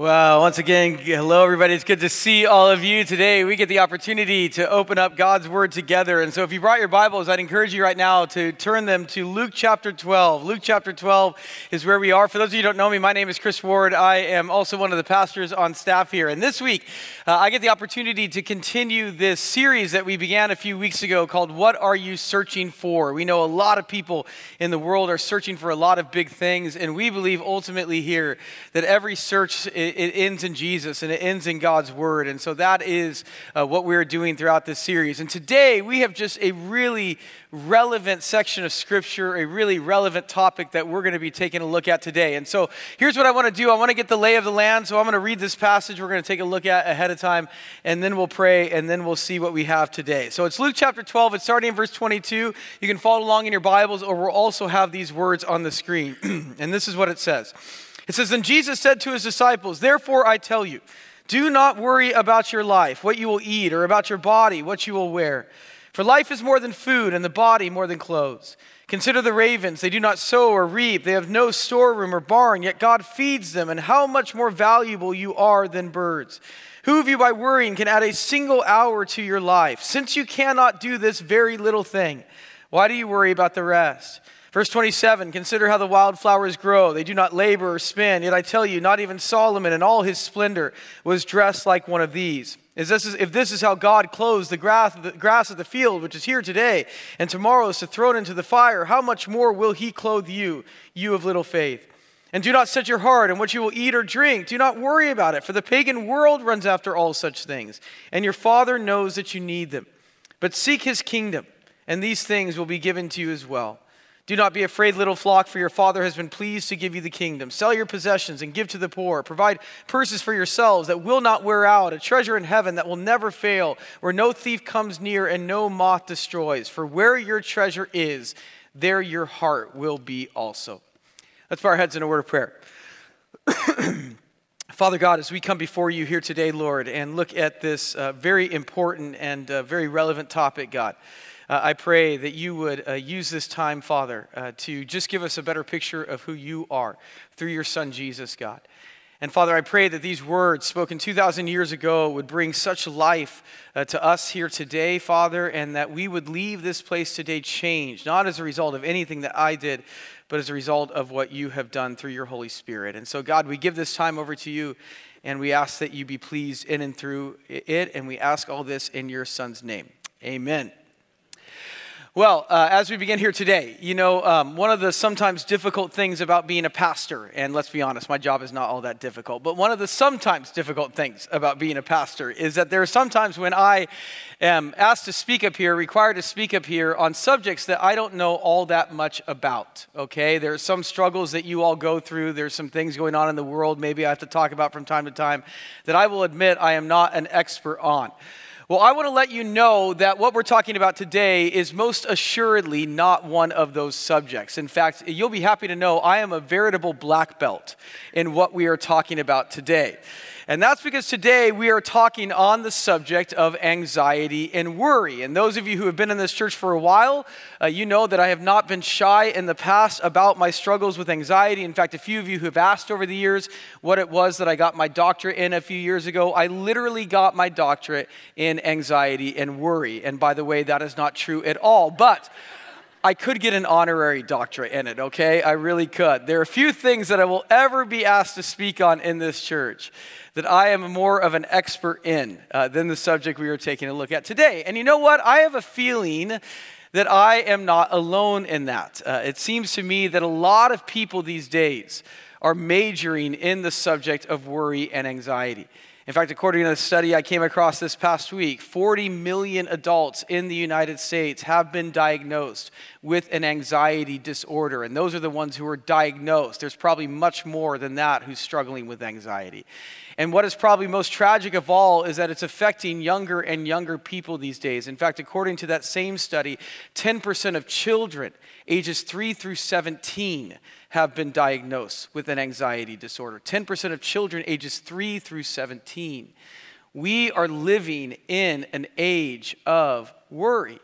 Well, once again, hello everybody. It's good to see all of you today. We get the opportunity to open up God's Word together. And so, if you brought your Bibles, I'd encourage you right now to turn them to Luke chapter 12. Luke chapter 12 is where we are. For those of you who don't know me, my name is Chris Ward. I am also one of the pastors on staff here. And this week, uh, I get the opportunity to continue this series that we began a few weeks ago called What Are You Searching For? We know a lot of people in the world are searching for a lot of big things. And we believe ultimately here that every search it ends in Jesus and it ends in God's Word. And so that is uh, what we're doing throughout this series. And today we have just a really relevant section of Scripture, a really relevant topic that we're going to be taking a look at today. And so here's what I want to do I want to get the lay of the land. So I'm going to read this passage we're going to take a look at ahead of time, and then we'll pray, and then we'll see what we have today. So it's Luke chapter 12, it's starting in verse 22. You can follow along in your Bibles, or we'll also have these words on the screen. and this is what it says. It says, Then Jesus said to his disciples, Therefore I tell you, do not worry about your life, what you will eat, or about your body, what you will wear. For life is more than food, and the body more than clothes. Consider the ravens. They do not sow or reap, they have no storeroom or barn, yet God feeds them. And how much more valuable you are than birds. Who of you, by worrying, can add a single hour to your life? Since you cannot do this very little thing, why do you worry about the rest? Verse 27 Consider how the wildflowers grow. They do not labor or spin. Yet I tell you, not even Solomon in all his splendor was dressed like one of these. Is this is, if this is how God clothes the grass, the grass of the field, which is here today, and tomorrow is to throw it into the fire, how much more will he clothe you, you of little faith? And do not set your heart on what you will eat or drink. Do not worry about it, for the pagan world runs after all such things, and your Father knows that you need them. But seek his kingdom, and these things will be given to you as well. Do not be afraid, little flock, for your Father has been pleased to give you the kingdom. Sell your possessions and give to the poor. Provide purses for yourselves that will not wear out, a treasure in heaven that will never fail, where no thief comes near and no moth destroys. For where your treasure is, there your heart will be also. Let's bow our heads in a word of prayer. Father God, as we come before you here today, Lord, and look at this uh, very important and uh, very relevant topic, God. Uh, I pray that you would uh, use this time, Father, uh, to just give us a better picture of who you are through your Son, Jesus, God. And Father, I pray that these words spoken 2,000 years ago would bring such life uh, to us here today, Father, and that we would leave this place today changed, not as a result of anything that I did, but as a result of what you have done through your Holy Spirit. And so, God, we give this time over to you, and we ask that you be pleased in and through it, and we ask all this in your Son's name. Amen. Well, uh, as we begin here today, you know, um, one of the sometimes difficult things about being a pastor, and let's be honest, my job is not all that difficult, but one of the sometimes difficult things about being a pastor is that there are sometimes when I am asked to speak up here, required to speak up here on subjects that I don't know all that much about, okay? There are some struggles that you all go through, there's some things going on in the world maybe I have to talk about from time to time that I will admit I am not an expert on. Well, I want to let you know that what we're talking about today is most assuredly not one of those subjects. In fact, you'll be happy to know I am a veritable black belt in what we are talking about today. And that's because today we are talking on the subject of anxiety and worry. And those of you who have been in this church for a while, uh, you know that I have not been shy in the past about my struggles with anxiety. In fact, a few of you who have asked over the years what it was that I got my doctorate in a few years ago, I literally got my doctorate in anxiety and worry. And by the way, that is not true at all. But I could get an honorary doctorate in it, okay? I really could. There are a few things that I will ever be asked to speak on in this church that I am more of an expert in uh, than the subject we are taking a look at today. And you know what? I have a feeling that I am not alone in that. Uh, it seems to me that a lot of people these days are majoring in the subject of worry and anxiety. In fact, according to a study I came across this past week, 40 million adults in the United States have been diagnosed with an anxiety disorder. And those are the ones who are diagnosed. There's probably much more than that who's struggling with anxiety. And what is probably most tragic of all is that it's affecting younger and younger people these days. In fact, according to that same study, 10% of children ages 3 through 17 have been diagnosed with an anxiety disorder. 10% of children ages 3 through 17. We are living in an age of worry.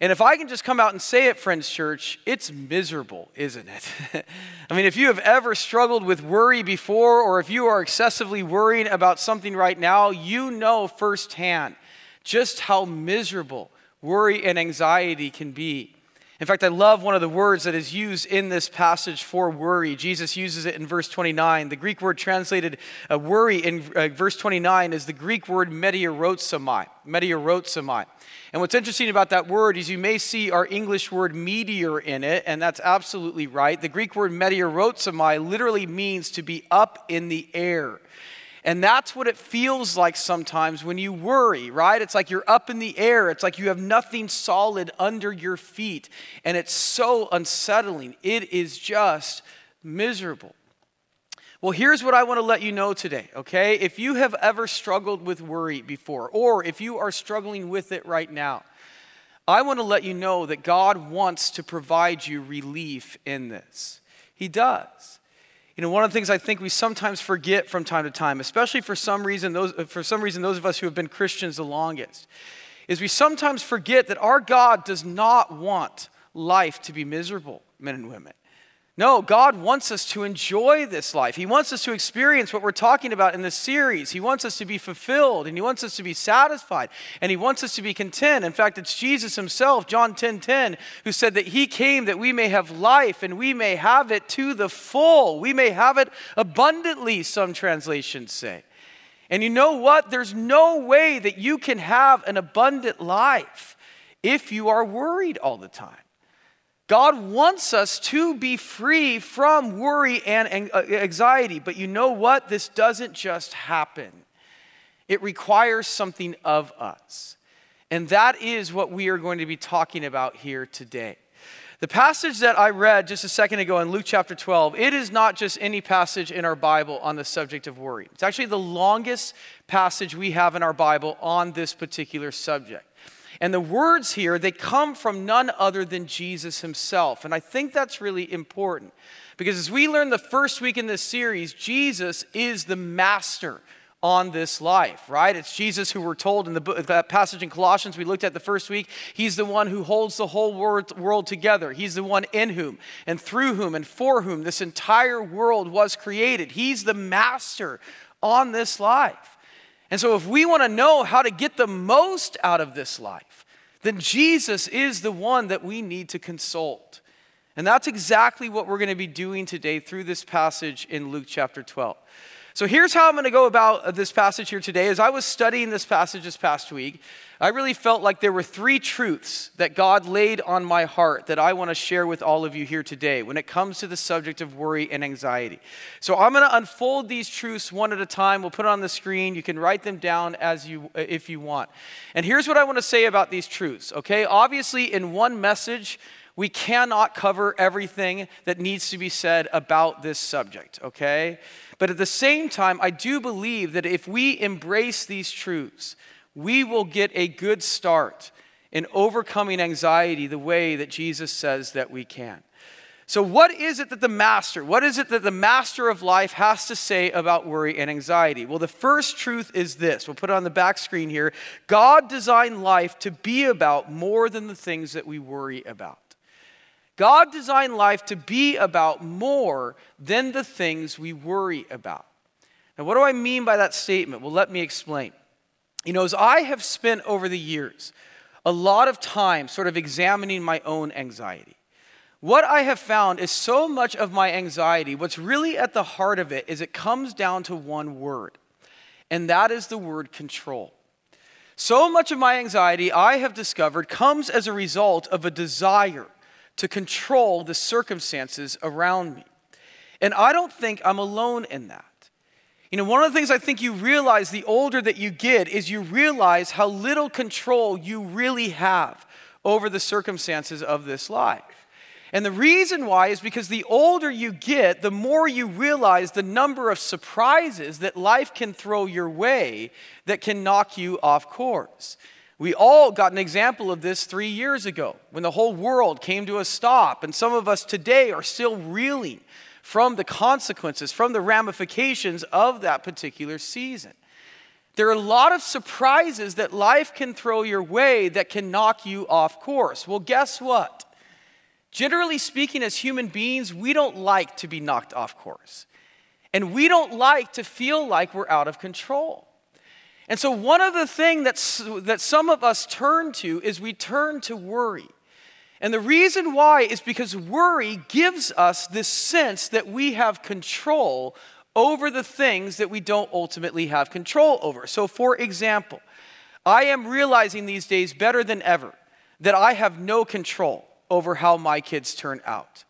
And if I can just come out and say it, Friends Church, it's miserable, isn't it? I mean, if you have ever struggled with worry before, or if you are excessively worrying about something right now, you know firsthand just how miserable worry and anxiety can be. In fact, I love one of the words that is used in this passage for worry. Jesus uses it in verse 29. The Greek word translated uh, worry in uh, verse 29 is the Greek word meteorizomai. Meteorizomai. And what's interesting about that word is you may see our English word meteor in it, and that's absolutely right. The Greek word meteorizomai literally means to be up in the air. And that's what it feels like sometimes when you worry, right? It's like you're up in the air. It's like you have nothing solid under your feet. And it's so unsettling. It is just miserable. Well, here's what I want to let you know today, okay? If you have ever struggled with worry before, or if you are struggling with it right now, I want to let you know that God wants to provide you relief in this. He does. You know, one of the things I think we sometimes forget from time to time, especially for some reason, those, uh, for some reason, those of us who have been Christians the longest, is we sometimes forget that our God does not want life to be miserable, men and women. No, God wants us to enjoy this life. He wants us to experience what we're talking about in this series. He wants us to be fulfilled and He wants us to be satisfied and He wants us to be content. In fact, it's Jesus Himself, John 10 10, who said that He came that we may have life and we may have it to the full. We may have it abundantly, some translations say. And you know what? There's no way that you can have an abundant life if you are worried all the time. God wants us to be free from worry and uh, anxiety. But you know what? This doesn't just happen, it requires something of us. And that is what we are going to be talking about here today. The passage that I read just a second ago in Luke chapter 12, it is not just any passage in our Bible on the subject of worry. It's actually the longest passage we have in our Bible on this particular subject. And the words here, they come from none other than Jesus himself. And I think that's really important because as we learned the first week in this series, Jesus is the master on this life, right? It's Jesus who we're told in the book, that passage in Colossians we looked at the first week. He's the one who holds the whole world, world together. He's the one in whom and through whom and for whom this entire world was created. He's the master on this life. And so, if we want to know how to get the most out of this life, then Jesus is the one that we need to consult. And that's exactly what we're going to be doing today through this passage in Luke chapter 12. So here's how I'm going to go about uh, this passage here today. As I was studying this passage this past week, I really felt like there were three truths that God laid on my heart that I want to share with all of you here today when it comes to the subject of worry and anxiety. So I'm going to unfold these truths one at a time. We'll put it on the screen. You can write them down as you if you want. And here's what I want to say about these truths, okay? Obviously in one message, we cannot cover everything that needs to be said about this subject, okay? But at the same time, I do believe that if we embrace these truths, we will get a good start in overcoming anxiety the way that Jesus says that we can. So, what is it that the master, what is it that the master of life has to say about worry and anxiety? Well, the first truth is this. We'll put it on the back screen here. God designed life to be about more than the things that we worry about. God designed life to be about more than the things we worry about. Now, what do I mean by that statement? Well, let me explain. You know, as I have spent over the years a lot of time sort of examining my own anxiety, what I have found is so much of my anxiety, what's really at the heart of it, is it comes down to one word, and that is the word control. So much of my anxiety, I have discovered, comes as a result of a desire to control the circumstances around me. And I don't think I'm alone in that. You know, one of the things I think you realize the older that you get is you realize how little control you really have over the circumstances of this life. And the reason why is because the older you get, the more you realize the number of surprises that life can throw your way that can knock you off course. We all got an example of this three years ago when the whole world came to a stop, and some of us today are still reeling from the consequences, from the ramifications of that particular season. there are a lot of surprises that life can throw your way that can knock you off course. Well, guess what? Generally speaking, as human beings, we don't like to be knocked off course. And we don't like to feel like we're out of control. And so, one of the things that, some of us turn to is we turn to worry. And the reason why is because worry gives us this sense that we have control over the things that we don't ultimately have control over. So, for example, I am realizing these days better than ever that I have no control over how my kids turn out.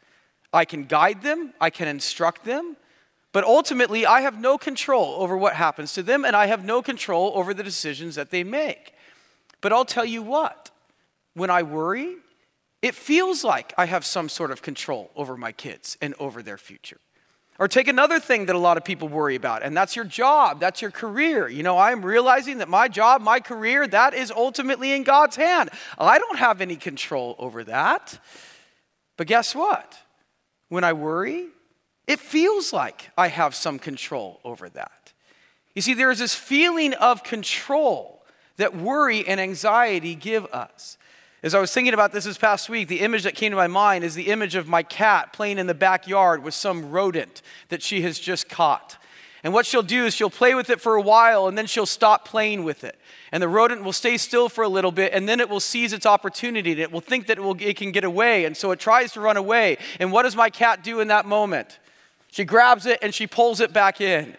I can guide them, I can instruct them, but ultimately I have no control over what happens to them, and I have no control over the decisions that they make. But I'll tell you what, when I worry, it feels like I have some sort of control over my kids and over their future. Or take another thing that a lot of people worry about, and that's your job, that's your career. You know, I'm realizing that my job, my career, that is ultimately in God's hand. I don't have any control over that. But guess what? When I worry, it feels like I have some control over that. You see, there is this feeling of control that worry and anxiety give us. As I was thinking about this this past week, the image that came to my mind is the image of my cat playing in the backyard with some rodent that she has just caught. And what she'll do is she'll play with it for a while and then she'll stop playing with it. And the rodent will stay still for a little bit and then it will seize its opportunity and it will think that it, will, it can get away. And so it tries to run away. And what does my cat do in that moment? She grabs it and she pulls it back in.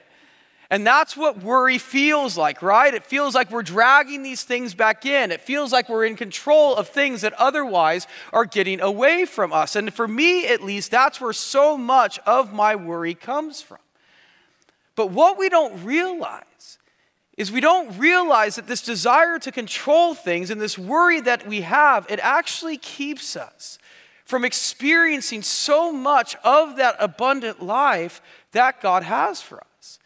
And that's what worry feels like, right? It feels like we're dragging these things back in. It feels like we're in control of things that otherwise are getting away from us. And for me, at least, that's where so much of my worry comes from. But what we don't realize is we don't realize that this desire to control things and this worry that we have, it actually keeps us from experiencing so much of that abundant life that God has for us.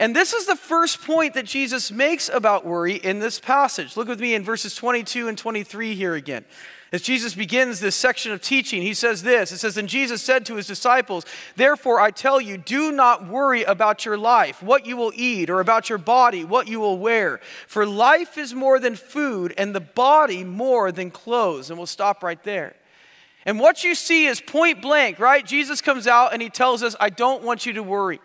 And this is the first point that Jesus makes about worry in this passage. Look with me in verses 22 and 23 here again. As Jesus begins this section of teaching, he says this It says, And Jesus said to his disciples, Therefore I tell you, do not worry about your life, what you will eat, or about your body, what you will wear. For life is more than food, and the body more than clothes. And we'll stop right there. And what you see is point blank, right? Jesus comes out and he tells us, I don't want you to worry.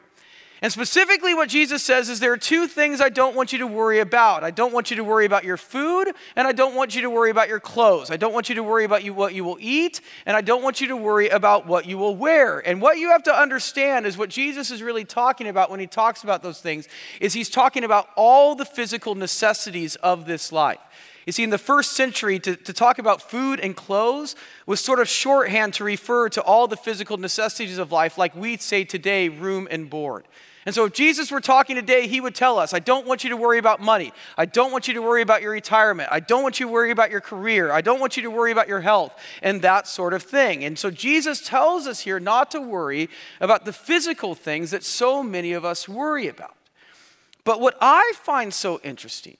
And specifically, what Jesus says is there are two things I don't want you to worry about. I don't want you to worry about your food, and I don't want you to worry about your clothes. I don't want you to worry about you, what you will eat, and I don't want you to worry about what you will wear. And what you have to understand is what Jesus is really talking about when he talks about those things is he's talking about all the physical necessities of this life. You see, in the first century, to, to talk about food and clothes was sort of shorthand to refer to all the physical necessities of life, like we'd say today, room and board. And so, if Jesus were talking today, he would tell us, I don't want you to worry about money. I don't want you to worry about your retirement. I don't want you to worry about your career. I don't want you to worry about your health and that sort of thing. And so, Jesus tells us here not to worry about the physical things that so many of us worry about. But what I find so interesting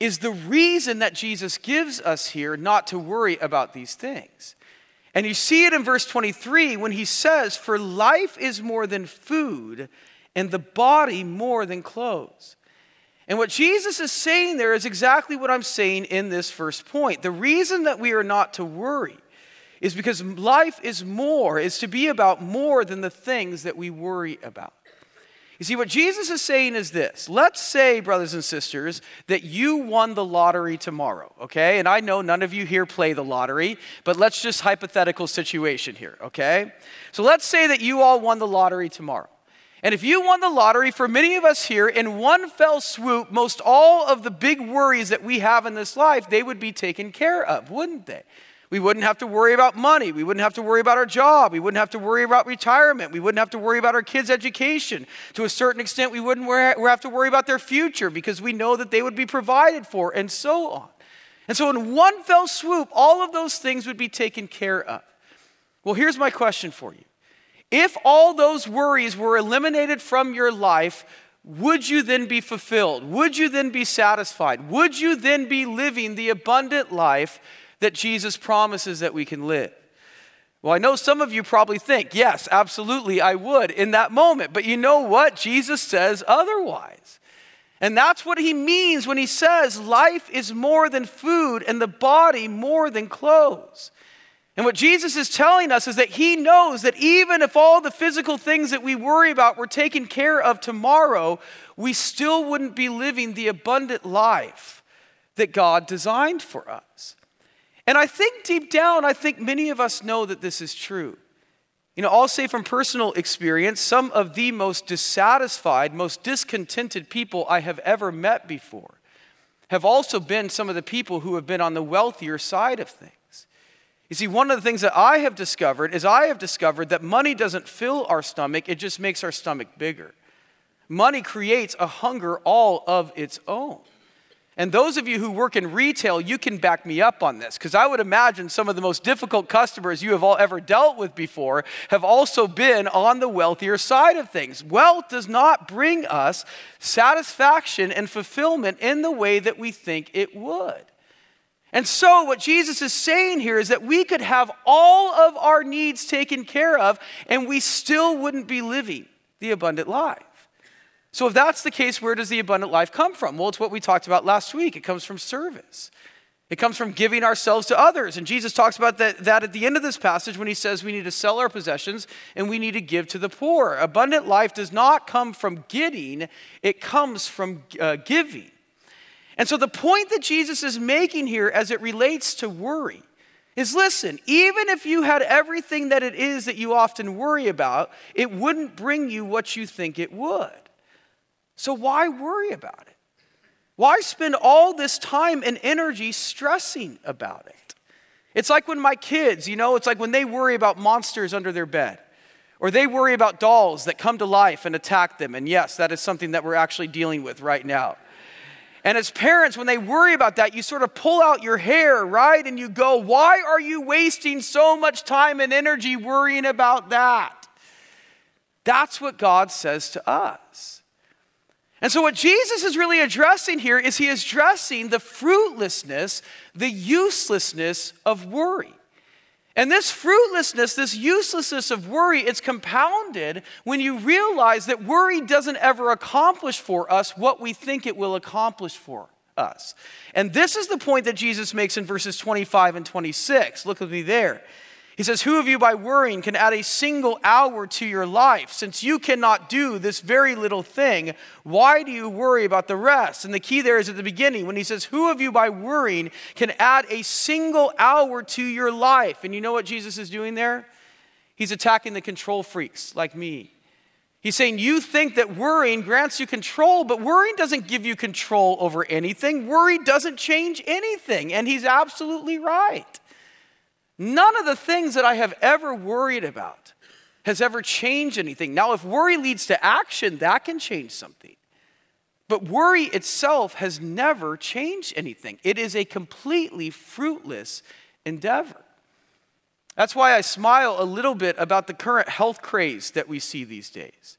is the reason that Jesus gives us here not to worry about these things. And you see it in verse 23 when he says, For life is more than food and the body more than clothes. And what Jesus is saying there is exactly what I'm saying in this first point. The reason that we are not to worry is because life is more, is to be about more than the things that we worry about. You see, what Jesus is saying is this. Let's say, brothers and sisters, that you won the lottery tomorrow, okay? And I know none of you here play the lottery, but let's just hypothetical situation here, okay? So let's say that you all won the lottery tomorrow. And if you won the lottery, for many of us here, in one fell swoop, most all of the big worries that we have in this life, they would be taken care of, wouldn't they? We wouldn't have to worry about money. We wouldn't have to worry about our job. We wouldn't have to worry about retirement. We wouldn't have to worry about our kids' education. To a certain extent, we wouldn't have to worry about their future because we know that they would be provided for, and so on. And so, in one fell swoop, all of those things would be taken care of. Well, here's my question for you if all those worries were eliminated from your life, would you then be fulfilled? Would you then be satisfied? Would you then be living the abundant life that Jesus promises that we can live? Well, I know some of you probably think, yes, absolutely, I would in that moment. But you know what? Jesus says otherwise. And that's what he means when he says life is more than food and the body more than clothes. And what Jesus is telling us is that he knows that even if all the physical things that we worry about were taken care of tomorrow, we still wouldn't be living the abundant life that God designed for us. And I think deep down, I think many of us know that this is true. You know, I'll say from personal experience, some of the most dissatisfied, most discontented people I have ever met before have also been some of the people who have been on the wealthier side of things. You see, one of the things that I have discovered is I have discovered that money doesn't fill our stomach, it just makes our stomach bigger. Money creates a hunger all of its own. And those of you who work in retail, you can back me up on this because I would imagine some of the most difficult customers you have all ever dealt with before have also been on the wealthier side of things. Wealth does not bring us satisfaction and fulfillment in the way that we think it would. And so, what Jesus is saying here is that we could have all of our needs taken care of and we still wouldn't be living the abundant life. So, if that's the case, where does the abundant life come from? Well, it's what we talked about last week. It comes from service, it comes from giving ourselves to others. And Jesus talks about that, that at the end of this passage when he says we need to sell our possessions and we need to give to the poor. Abundant life does not come from getting, it comes from uh, giving. And so, the point that Jesus is making here as it relates to worry is listen, even if you had everything that it is that you often worry about, it wouldn't bring you what you think it would. So why worry about it? Why spend all this time and energy stressing about it? It's like when my kids, you know, it's like when they worry about monsters under their bed. Or they worry about dolls that come to life and attack them. And yes, that is something that we're actually dealing with right now. And as parents, when they worry about that, you sort of pull out your hair, right? And you go, Why are you wasting so much time and energy worrying about that? That's what God says to us. And so, what Jesus is really addressing here is he is addressing the fruitlessness, the uselessness of worry. And this fruitlessness, this uselessness of worry, it's compounded when you realize that worry doesn't ever accomplish for us what we think it will accomplish for us. And this is the point that Jesus makes in verses 25 and 26. Look with me there. He says, Who of you by worrying can add a single hour to your life? Since you cannot do this very little thing, why do you worry about the rest? And the key there is at the beginning when he says, Who of you by worrying can add a single hour to your life? And you know what Jesus is doing there? He's attacking the control freaks like me. He's saying, You think that worrying grants you control, but worrying doesn't give you control over anything. Worry doesn't change anything. And he's absolutely right. None of the things that I have ever worried about has ever changed anything. Now, if worry leads to action, that can change something. But worry itself has never changed anything. It is a completely fruitless endeavor. That's why I smile a little bit about the current health craze that we see these days.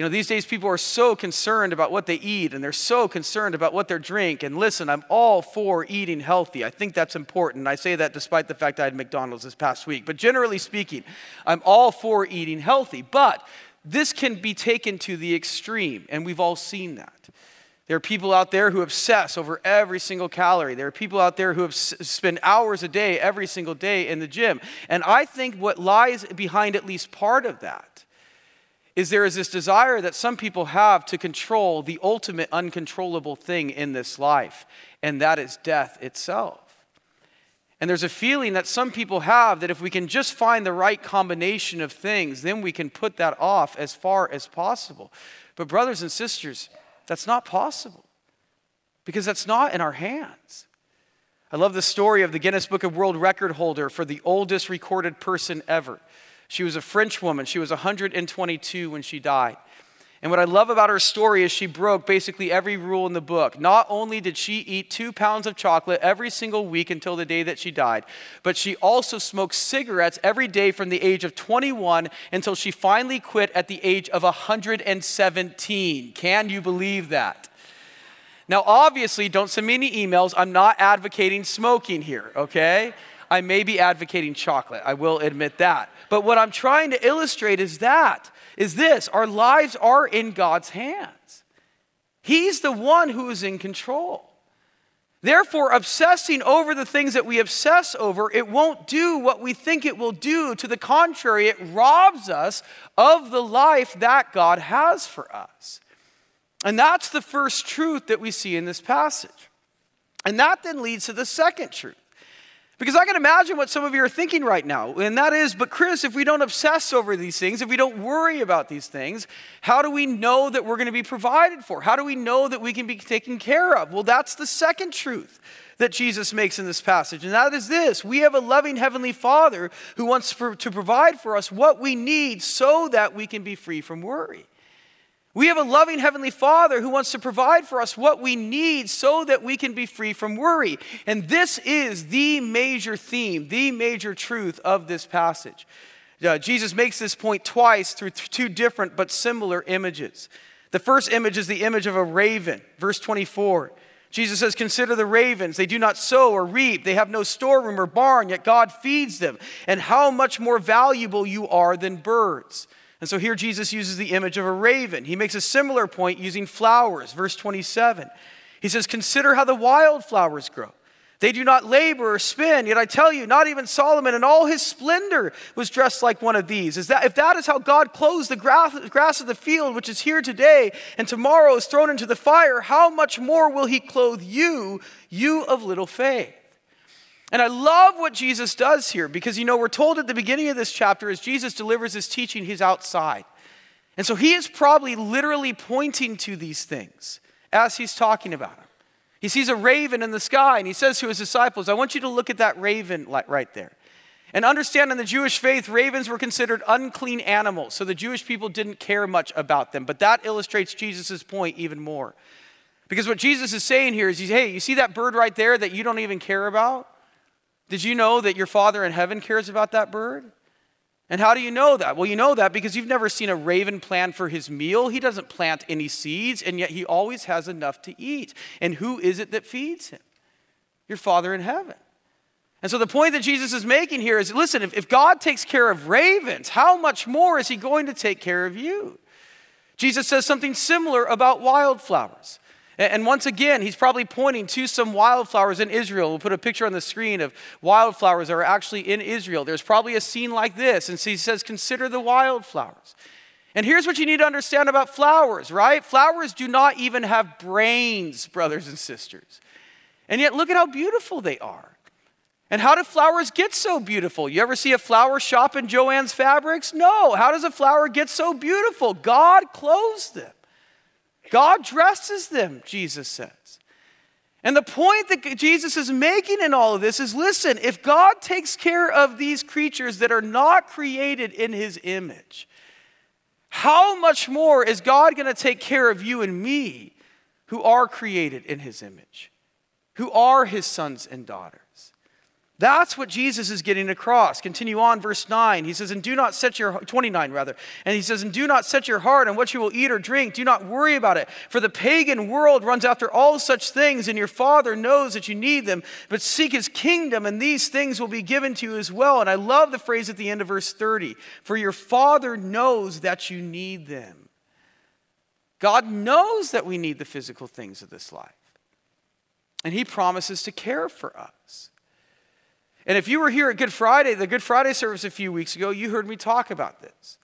You know, these days people are so concerned about what they eat and they're so concerned about what they drink. And listen, I'm all for eating healthy. I think that's important. I say that despite the fact I had McDonald's this past week. But generally speaking, I'm all for eating healthy. But this can be taken to the extreme, and we've all seen that. There are people out there who obsess over every single calorie. There are people out there who have s- spend hours a day every single day in the gym. And I think what lies behind at least part of that is there is this desire that some people have to control the ultimate uncontrollable thing in this life, and that is death itself. And there's a feeling that some people have that if we can just find the right combination of things, then we can put that off as far as possible. But, brothers and sisters, that's not possible because that's not in our hands. I love the story of the Guinness Book of World Record holder for the oldest recorded person ever. She was a French woman. She was 122 when she died. And what I love about her story is she broke basically every rule in the book. Not only did she eat two pounds of chocolate every single week until the day that she died, but she also smoked cigarettes every day from the age of 21 until she finally quit at the age of 117. Can you believe that? Now, obviously, don't send me any emails. I'm not advocating smoking here, okay? I may be advocating chocolate. I will admit that. But what I'm trying to illustrate is that, is this our lives are in God's hands. He's the one who is in control. Therefore, obsessing over the things that we obsess over, it won't do what we think it will do. To the contrary, it robs us of the life that God has for us. And that's the first truth that we see in this passage. And that then leads to the second truth. Because I can imagine what some of you are thinking right now, and that is, but Chris, if we don't obsess over these things, if we don't worry about these things, how do we know that we're going to be provided for? How do we know that we can be taken care of? Well, that's the second truth that Jesus makes in this passage, and that is this we have a loving Heavenly Father who wants to provide for us what we need so that we can be free from worry. We have a loving Heavenly Father who wants to provide for us what we need so that we can be free from worry. And this is the major theme, the major truth of this passage. Uh, Jesus makes this point twice through two different but similar images. The first image is the image of a raven, verse 24. Jesus says, Consider the ravens. They do not sow or reap, they have no storeroom or barn, yet God feeds them. And how much more valuable you are than birds. And so here Jesus uses the image of a raven. He makes a similar point using flowers, verse 27. He says, Consider how the wildflowers grow. They do not labor or spin, yet I tell you, not even Solomon in all his splendor was dressed like one of these. Is that, if that is how God clothes the grass, grass of the field, which is here today and tomorrow is thrown into the fire, how much more will he clothe you, you of little faith? And I love what Jesus does here because, you know, we're told at the beginning of this chapter as Jesus delivers his teaching, he's outside. And so he is probably literally pointing to these things as he's talking about them. He sees a raven in the sky and he says to his disciples, I want you to look at that raven right there. And understand in the Jewish faith, ravens were considered unclean animals, so the Jewish people didn't care much about them. But that illustrates Jesus' point even more. Because what Jesus is saying here is, hey, you see that bird right there that you don't even care about? Did you know that your Father in heaven cares about that bird? And how do you know that? Well, you know that because you've never seen a raven plan for his meal. He doesn't plant any seeds, and yet he always has enough to eat. And who is it that feeds him? Your Father in heaven. And so the point that Jesus is making here is listen, if, if God takes care of ravens, how much more is he going to take care of you? Jesus says something similar about wildflowers. And once again, he's probably pointing to some wildflowers in Israel. We'll put a picture on the screen of wildflowers that are actually in Israel. There's probably a scene like this. And so he says, Consider the wildflowers. And here's what you need to understand about flowers, right? Flowers do not even have brains, brothers and sisters. And yet, look at how beautiful they are. And how do flowers get so beautiful? You ever see a flower shop in Joanne's Fabrics? No. How does a flower get so beautiful? God clothes them. God dresses them, Jesus says. And the point that Jesus is making in all of this is listen, if God takes care of these creatures that are not created in his image, how much more is God going to take care of you and me who are created in his image, who are his sons and daughters? That's what Jesus is getting across. Continue on, verse 9. He says, And do not set your, 29 rather, and he says, And do not set your heart on what you will eat or drink. Do not worry about it. For the pagan world runs after all such things, and your Father knows that you need them. But seek his kingdom, and these things will be given to you as well. And I love the phrase at the end of verse 30 For your Father knows that you need them. God knows that we need the physical things of this life, and he promises to care for us. And if you were here at Good Friday, the Good Friday service a few weeks ago, you heard me talk about this.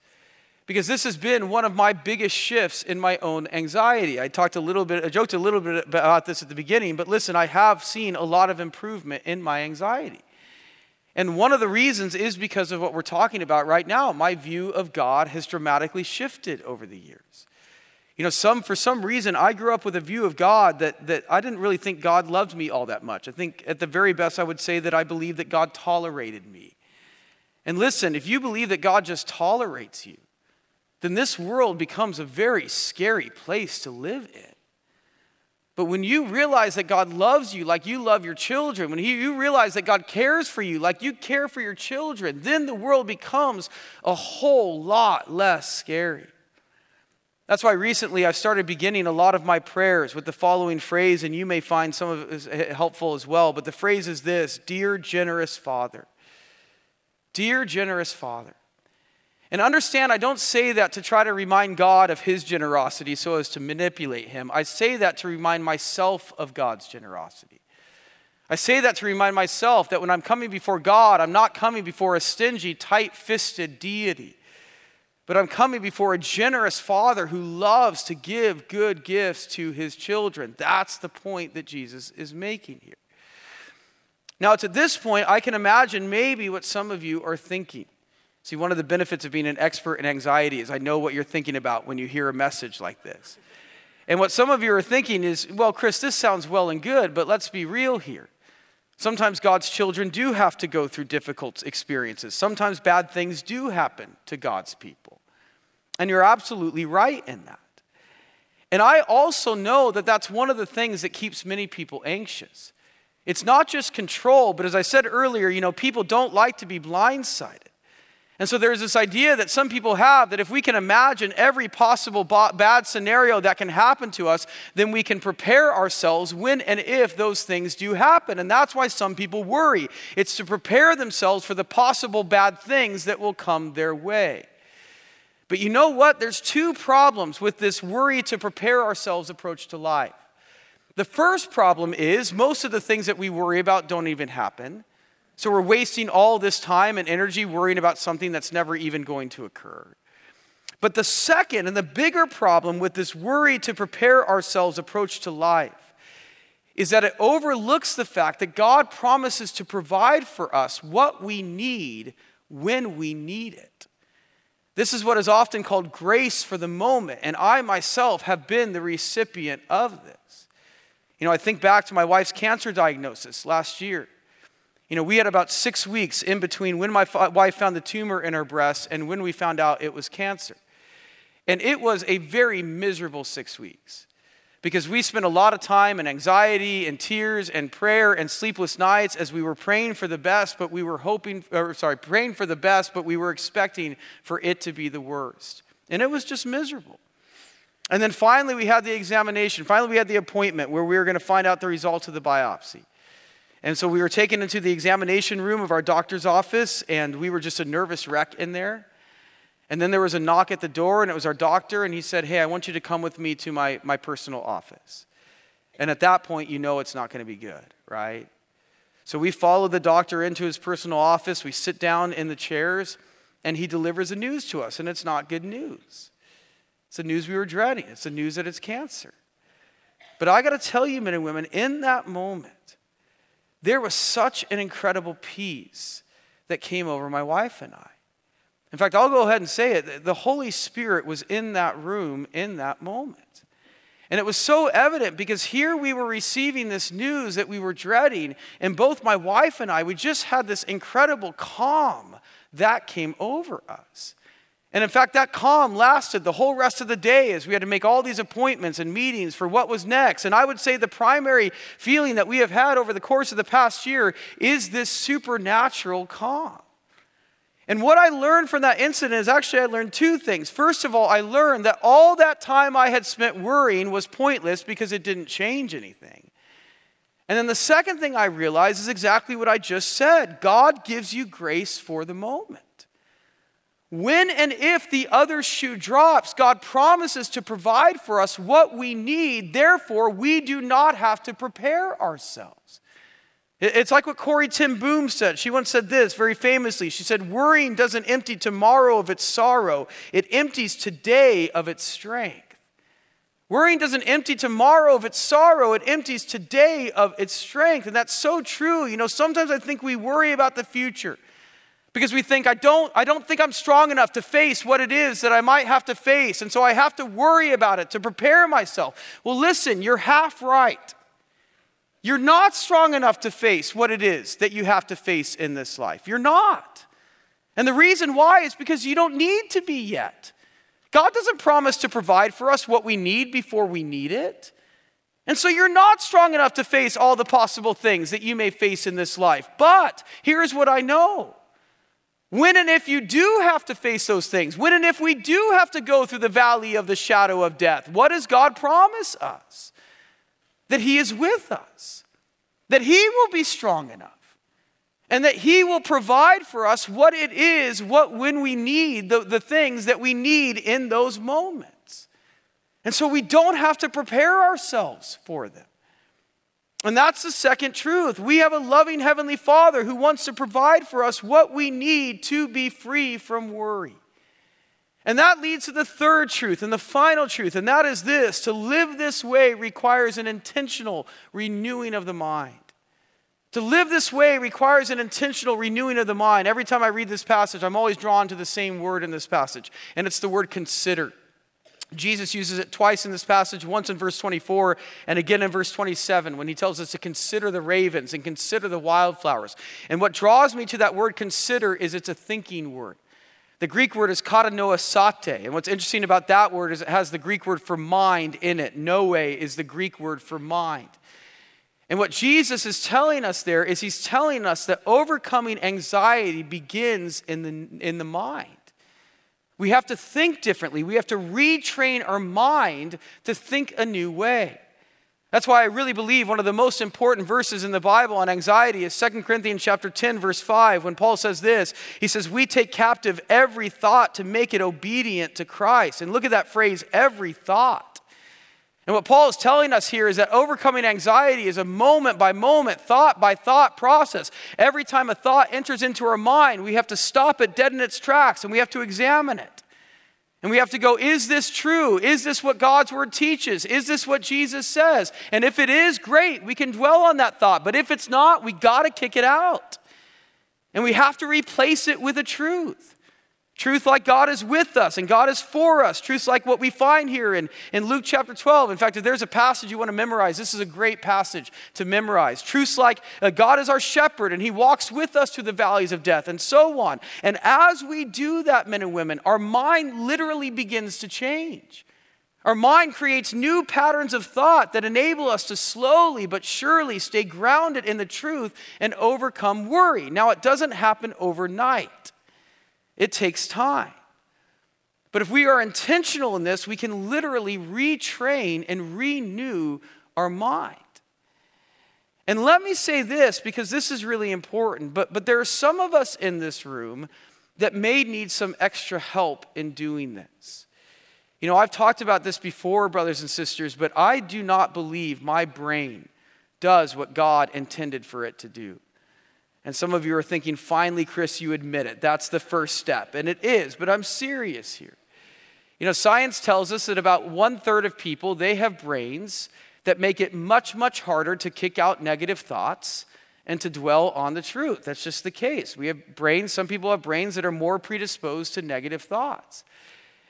Because this has been one of my biggest shifts in my own anxiety. I talked a little bit, I joked a little bit about this at the beginning, but listen, I have seen a lot of improvement in my anxiety. And one of the reasons is because of what we're talking about right now. My view of God has dramatically shifted over the years. You know, some, for some reason, I grew up with a view of God that, that I didn't really think God loved me all that much. I think at the very best, I would say that I believe that God tolerated me. And listen, if you believe that God just tolerates you, then this world becomes a very scary place to live in. But when you realize that God loves you like you love your children, when you realize that God cares for you like you care for your children, then the world becomes a whole lot less scary. That's why recently I've started beginning a lot of my prayers with the following phrase, and you may find some of it eh, helpful as well. But the phrase is this Dear generous Father. Dear generous Father. And understand, I don't say that to try to remind God of his generosity so as to manipulate him. I say that to remind myself of God's generosity. I say that to remind myself that when I'm coming before God, I'm not coming before a stingy, tight fisted deity, but I'm coming before a generous Father who loves to give good gifts to his children. That's the point that Jesus is making here. Now, to this point, I can imagine maybe what some of you are thinking. See, one of the benefits of being an expert in anxiety is I know what you're thinking about when you hear a message like this. And what some of you are thinking is, well, Chris, this sounds well and good, but let's be real here. Sometimes God's children do have to go through difficult experiences. Sometimes bad things do happen to God's people. And you're absolutely right in that. And I also know that that's one of the things that keeps many people anxious. It's not just control, but as I said earlier, you know, people don't like to be blindsided. And so there's this idea that some people have that if we can imagine every possible bad scenario that can happen to us, then we can prepare ourselves when and if those things do happen. And that's why some people worry. It's to prepare themselves for the possible bad things that will come their way. But you know what? There's two problems with this worry to prepare ourselves approach to life. The first problem is most of the things that we worry about don't even happen. So we're wasting all this time and energy worrying about something that's never even going to occur. But the second and the bigger problem with this worry to prepare ourselves approach to life is that it overlooks the fact that God promises to provide for us what we need when we need it. This is what is often called grace for the moment, and I myself have been the recipient of this. You know, I think back to my wife's cancer diagnosis last year. You know, we had about six weeks in between when my wife found the tumor in her breast and when we found out it was cancer. And it was a very miserable six weeks because we spent a lot of time in anxiety and tears and prayer and sleepless nights as we were praying for the best, but we were hoping, or sorry, praying for the best, but we were expecting for it to be the worst. And it was just miserable. And then finally, we had the examination. Finally, we had the appointment where we were going to find out the results of the biopsy. And so we were taken into the examination room of our doctor's office, and we were just a nervous wreck in there. And then there was a knock at the door, and it was our doctor, and he said, Hey, I want you to come with me to my, my personal office. And at that point, you know it's not going to be good, right? So we follow the doctor into his personal office. We sit down in the chairs, and he delivers the news to us, and it's not good news. It's the news we were dreading. It's the news that it's cancer. But I got to tell you, men and women, in that moment, there was such an incredible peace that came over my wife and I. In fact, I'll go ahead and say it the Holy Spirit was in that room in that moment. And it was so evident because here we were receiving this news that we were dreading, and both my wife and I, we just had this incredible calm that came over us. And in fact, that calm lasted the whole rest of the day as we had to make all these appointments and meetings for what was next. And I would say the primary feeling that we have had over the course of the past year is this supernatural calm. And what I learned from that incident is actually I learned two things. First of all, I learned that all that time I had spent worrying was pointless because it didn't change anything. And then the second thing I realized is exactly what I just said God gives you grace for the moment. When and if the other shoe drops, God promises to provide for us what we need. Therefore, we do not have to prepare ourselves. It's like what Corrie ten Boom said. She once said this very famously. She said, Worrying doesn't empty tomorrow of its sorrow, it empties today of its strength. Worrying doesn't empty tomorrow of its sorrow, it empties today of its strength. And that's so true. You know, sometimes I think we worry about the future because we think I don't I don't think I'm strong enough to face what it is that I might have to face and so I have to worry about it to prepare myself. Well, listen, you're half right. You're not strong enough to face what it is that you have to face in this life. You're not. And the reason why is because you don't need to be yet. God doesn't promise to provide for us what we need before we need it. And so you're not strong enough to face all the possible things that you may face in this life. But here's what I know when and if you do have to face those things, when and if we do have to go through the valley of the shadow of death, what does God promise us? That He is with us, that He will be strong enough. And that He will provide for us what it is, what when we need, the, the things that we need in those moments. And so we don't have to prepare ourselves for them. And that's the second truth. We have a loving Heavenly Father who wants to provide for us what we need to be free from worry. And that leads to the third truth and the final truth, and that is this to live this way requires an intentional renewing of the mind. To live this way requires an intentional renewing of the mind. Every time I read this passage, I'm always drawn to the same word in this passage, and it's the word consider. Jesus uses it twice in this passage, once in verse 24 and again in verse 27, when he tells us to consider the ravens and consider the wildflowers. And what draws me to that word consider is it's a thinking word. The Greek word is katanoesate. And what's interesting about that word is it has the Greek word for mind in it. Noe is the Greek word for mind. And what Jesus is telling us there is he's telling us that overcoming anxiety begins in the, in the mind. We have to think differently. We have to retrain our mind to think a new way. That's why I really believe one of the most important verses in the Bible on anxiety is 2 Corinthians chapter 10 verse 5 when Paul says this. He says, "We take captive every thought to make it obedient to Christ." And look at that phrase, every thought. And what Paul is telling us here is that overcoming anxiety is a moment by moment, thought by thought process. Every time a thought enters into our mind, we have to stop it dead in its tracks and we have to examine it. And we have to go, is this true? Is this what God's word teaches? Is this what Jesus says? And if it is, great, we can dwell on that thought. But if it's not, we got to kick it out. And we have to replace it with a truth. Truth like God is with us and God is for us. Truth like what we find here in, in Luke chapter 12. In fact, if there's a passage you want to memorize, this is a great passage to memorize. Truths like uh, God is our shepherd and he walks with us through the valleys of death and so on. And as we do that, men and women, our mind literally begins to change. Our mind creates new patterns of thought that enable us to slowly but surely stay grounded in the truth and overcome worry. Now, it doesn't happen overnight. It takes time. But if we are intentional in this, we can literally retrain and renew our mind. And let me say this because this is really important, but, but there are some of us in this room that may need some extra help in doing this. You know, I've talked about this before, brothers and sisters, but I do not believe my brain does what God intended for it to do. And some of you are thinking, finally, Chris, you admit it. That's the first step. And it is, but I'm serious here. You know, science tells us that about one third of people, they have brains that make it much, much harder to kick out negative thoughts and to dwell on the truth. That's just the case. We have brains, some people have brains that are more predisposed to negative thoughts.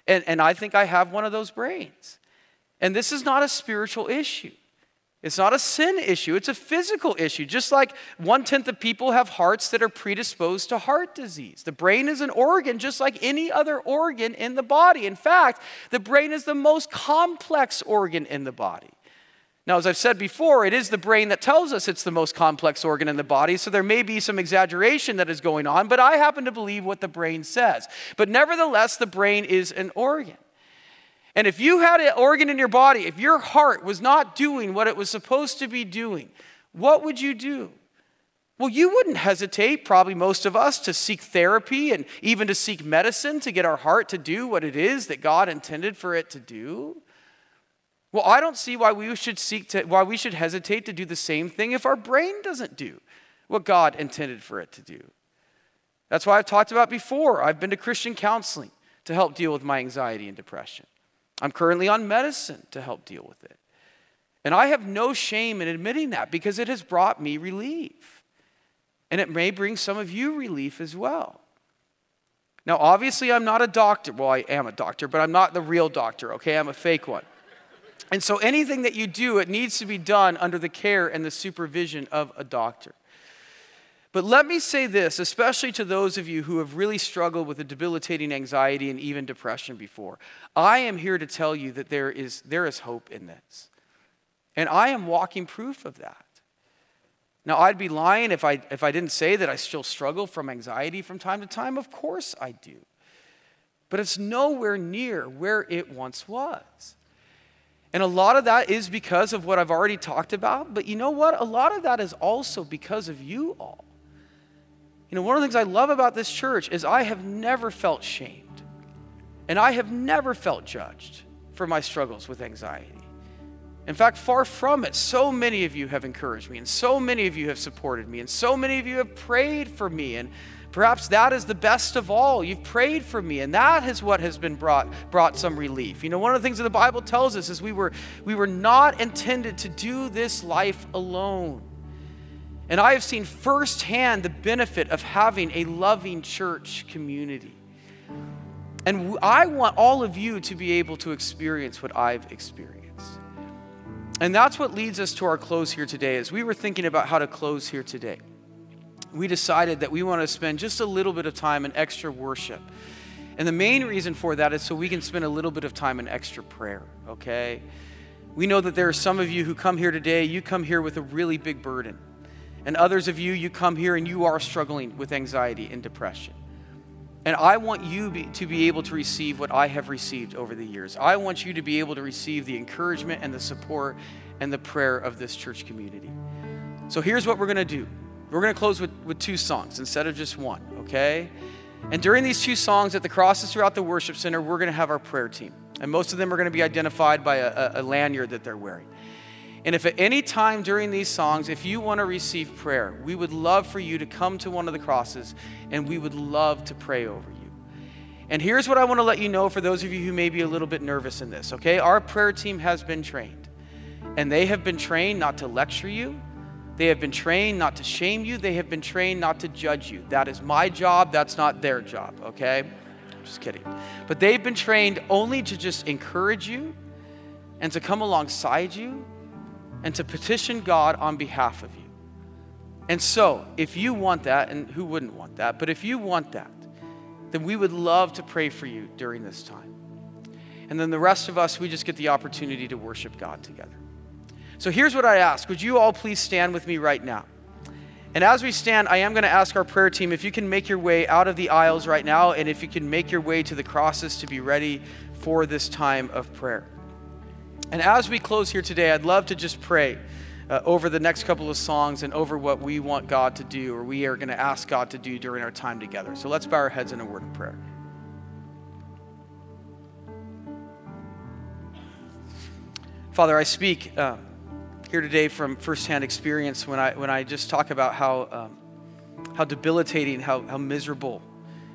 And, and I think I have one of those brains. And this is not a spiritual issue. It's not a sin issue, it's a physical issue. Just like one tenth of people have hearts that are predisposed to heart disease. The brain is an organ just like any other organ in the body. In fact, the brain is the most complex organ in the body. Now, as I've said before, it is the brain that tells us it's the most complex organ in the body, so there may be some exaggeration that is going on, but I happen to believe what the brain says. But nevertheless, the brain is an organ. And if you had an organ in your body, if your heart was not doing what it was supposed to be doing, what would you do? Well, you wouldn't hesitate, probably most of us, to seek therapy and even to seek medicine to get our heart to do what it is that God intended for it to do. Well, I don't see why we should seek to, why we should hesitate to do the same thing if our brain doesn't do what God intended for it to do. That's why I've talked about before. I've been to Christian counseling to help deal with my anxiety and depression. I'm currently on medicine to help deal with it. And I have no shame in admitting that because it has brought me relief. And it may bring some of you relief as well. Now, obviously, I'm not a doctor. Well, I am a doctor, but I'm not the real doctor, okay? I'm a fake one. And so anything that you do, it needs to be done under the care and the supervision of a doctor. But let me say this, especially to those of you who have really struggled with a debilitating anxiety and even depression before. I am here to tell you that there is, there is hope in this. And I am walking proof of that. Now, I'd be lying if I, if I didn't say that I still struggle from anxiety from time to time. Of course I do. But it's nowhere near where it once was. And a lot of that is because of what I've already talked about. But you know what? A lot of that is also because of you all. You know, one of the things I love about this church is I have never felt shamed. And I have never felt judged for my struggles with anxiety. In fact, far from it, so many of you have encouraged me, and so many of you have supported me, and so many of you have prayed for me. And perhaps that is the best of all. You've prayed for me, and that is what has been brought, brought some relief. You know, one of the things that the Bible tells us is we were, we were not intended to do this life alone. And I have seen firsthand the benefit of having a loving church community. And I want all of you to be able to experience what I've experienced. And that's what leads us to our close here today. As we were thinking about how to close here today, we decided that we want to spend just a little bit of time in extra worship. And the main reason for that is so we can spend a little bit of time in extra prayer, okay? We know that there are some of you who come here today, you come here with a really big burden. And others of you, you come here and you are struggling with anxiety and depression. And I want you be, to be able to receive what I have received over the years. I want you to be able to receive the encouragement and the support and the prayer of this church community. So here's what we're going to do we're going to close with, with two songs instead of just one, okay? And during these two songs at the crosses throughout the worship center, we're going to have our prayer team. And most of them are going to be identified by a, a, a lanyard that they're wearing. And if at any time during these songs, if you want to receive prayer, we would love for you to come to one of the crosses and we would love to pray over you. And here's what I want to let you know for those of you who may be a little bit nervous in this, okay? Our prayer team has been trained. And they have been trained not to lecture you. They have been trained not to shame you. They have been trained not to judge you. That is my job. That's not their job, okay? Just kidding. But they've been trained only to just encourage you and to come alongside you and to petition God on behalf of you. And so, if you want that, and who wouldn't want that, but if you want that, then we would love to pray for you during this time. And then the rest of us, we just get the opportunity to worship God together. So here's what I ask Would you all please stand with me right now? And as we stand, I am going to ask our prayer team if you can make your way out of the aisles right now and if you can make your way to the crosses to be ready for this time of prayer. And as we close here today, I'd love to just pray uh, over the next couple of songs and over what we want God to do or we are going to ask God to do during our time together. So let's bow our heads in a word of prayer. Father, I speak uh, here today from firsthand experience when I, when I just talk about how, um, how debilitating, how, how miserable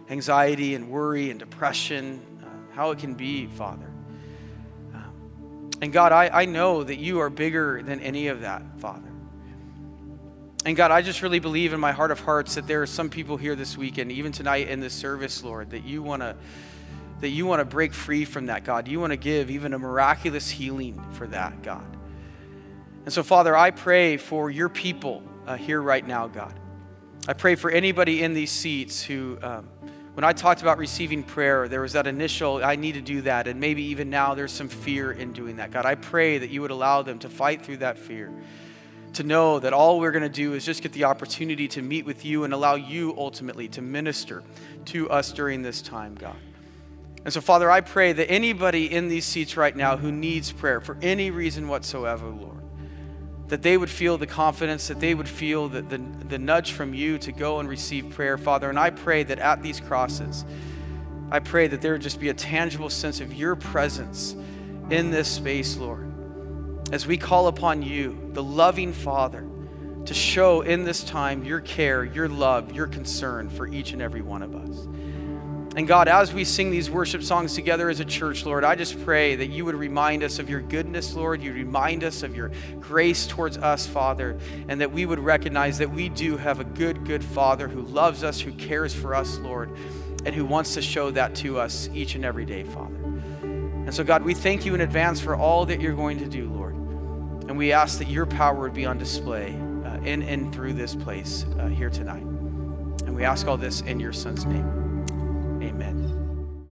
anxiety and worry and depression, uh, how it can be, Father. And God, I, I know that you are bigger than any of that, Father. And God, I just really believe in my heart of hearts that there are some people here this weekend, even tonight in this service, Lord, that you want to that you want to break free from that, God. You want to give even a miraculous healing for that, God. And so, Father, I pray for your people uh, here right now, God. I pray for anybody in these seats who um, when I talked about receiving prayer, there was that initial, I need to do that. And maybe even now there's some fear in doing that. God, I pray that you would allow them to fight through that fear, to know that all we're going to do is just get the opportunity to meet with you and allow you ultimately to minister to us during this time, God. And so, Father, I pray that anybody in these seats right now who needs prayer for any reason whatsoever, Lord, that they would feel the confidence, that they would feel the, the, the nudge from you to go and receive prayer, Father. And I pray that at these crosses, I pray that there would just be a tangible sense of your presence in this space, Lord, as we call upon you, the loving Father, to show in this time your care, your love, your concern for each and every one of us. And God, as we sing these worship songs together as a church, Lord, I just pray that you would remind us of your goodness, Lord. You remind us of your grace towards us, Father, and that we would recognize that we do have a good, good Father who loves us, who cares for us, Lord, and who wants to show that to us each and every day, Father. And so, God, we thank you in advance for all that you're going to do, Lord. And we ask that your power would be on display uh, in and through this place uh, here tonight. And we ask all this in your Son's name. Amen.